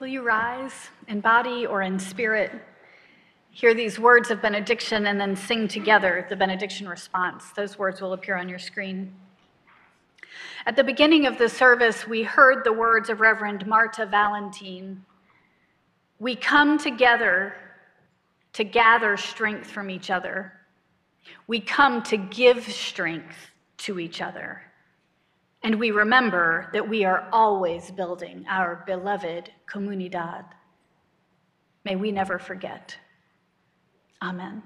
Will you rise in body or in spirit? Hear these words of benediction and then sing together the benediction response. Those words will appear on your screen. At the beginning of the service, we heard the words of Reverend Marta Valentín. We come together to gather strength from each other. We come to give strength to each other. And we remember that we are always building our beloved comunidad. May we never forget. Amen.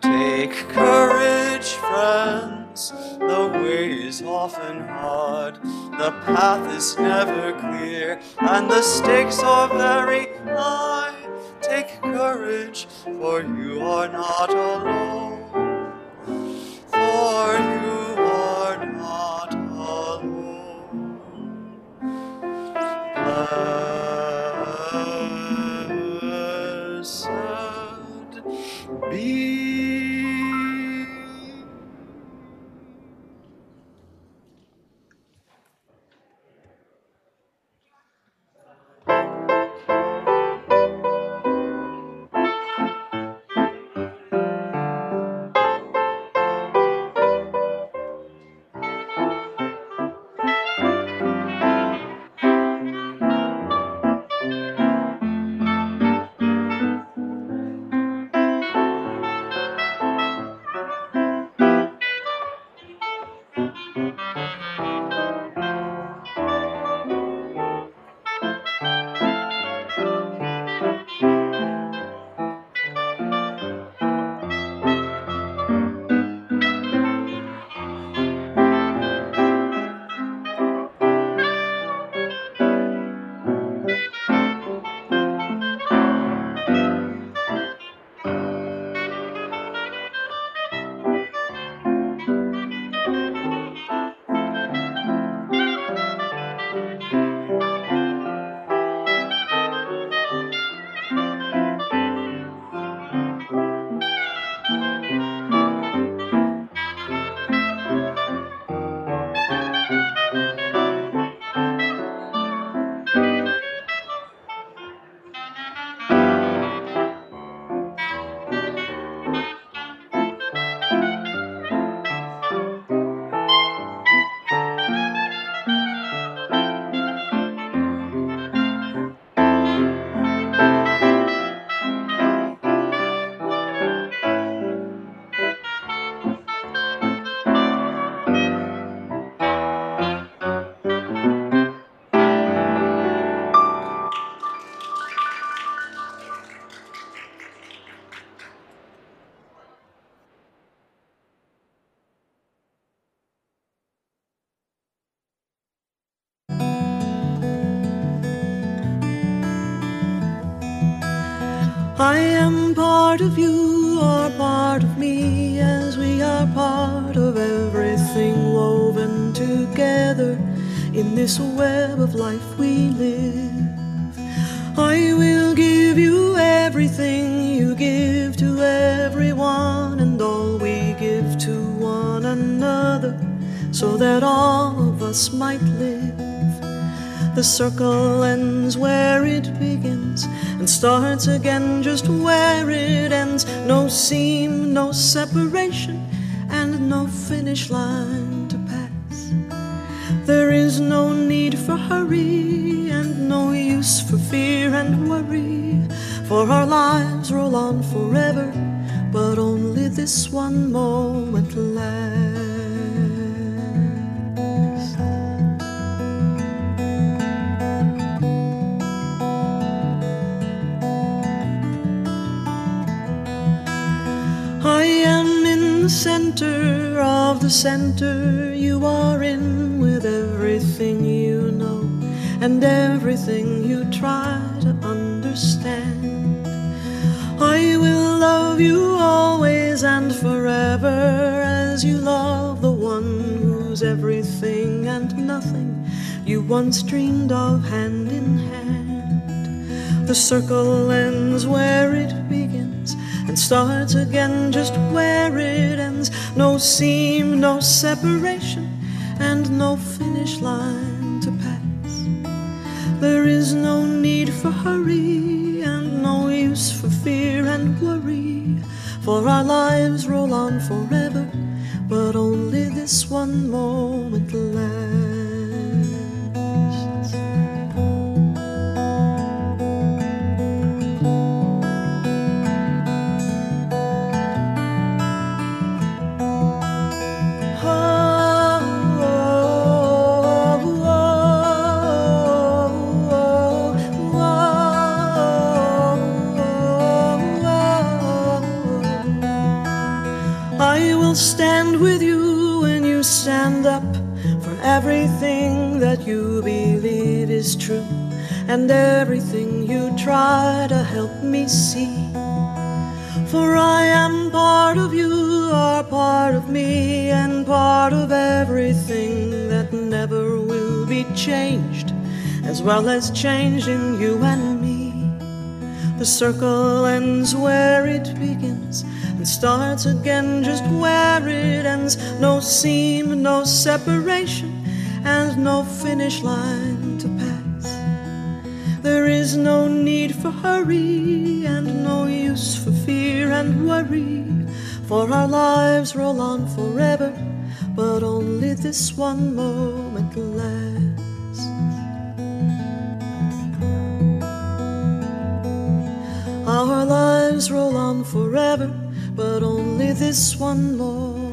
Take courage, friends. The way is often hard. The path is never clear, and the stakes are very high. Take courage, for you are not alone. For circle ends where it begins and starts again just where it ends. No seam, no separation, dreamed of hand in hand. The circle ends where it begins and starts again just where it ends. No seam, no separation, and no finish line to pass. There is no need for hurry and no use for fear and worry, for our lives roll on forever, but only this one moment lasts. You stand up for everything that you believe is true and everything you try to help me see. For I am part of you, are part of me, and part of everything that never will be changed, as well as changing you and me. The circle ends where it begins starts again just where it ends. No seam, no separation, and no finish line to pass. There is no need for hurry and no use for fear and worry, for our lives roll on forever, but only this one moment lasts. Our lives roll on forever, but only this one moment.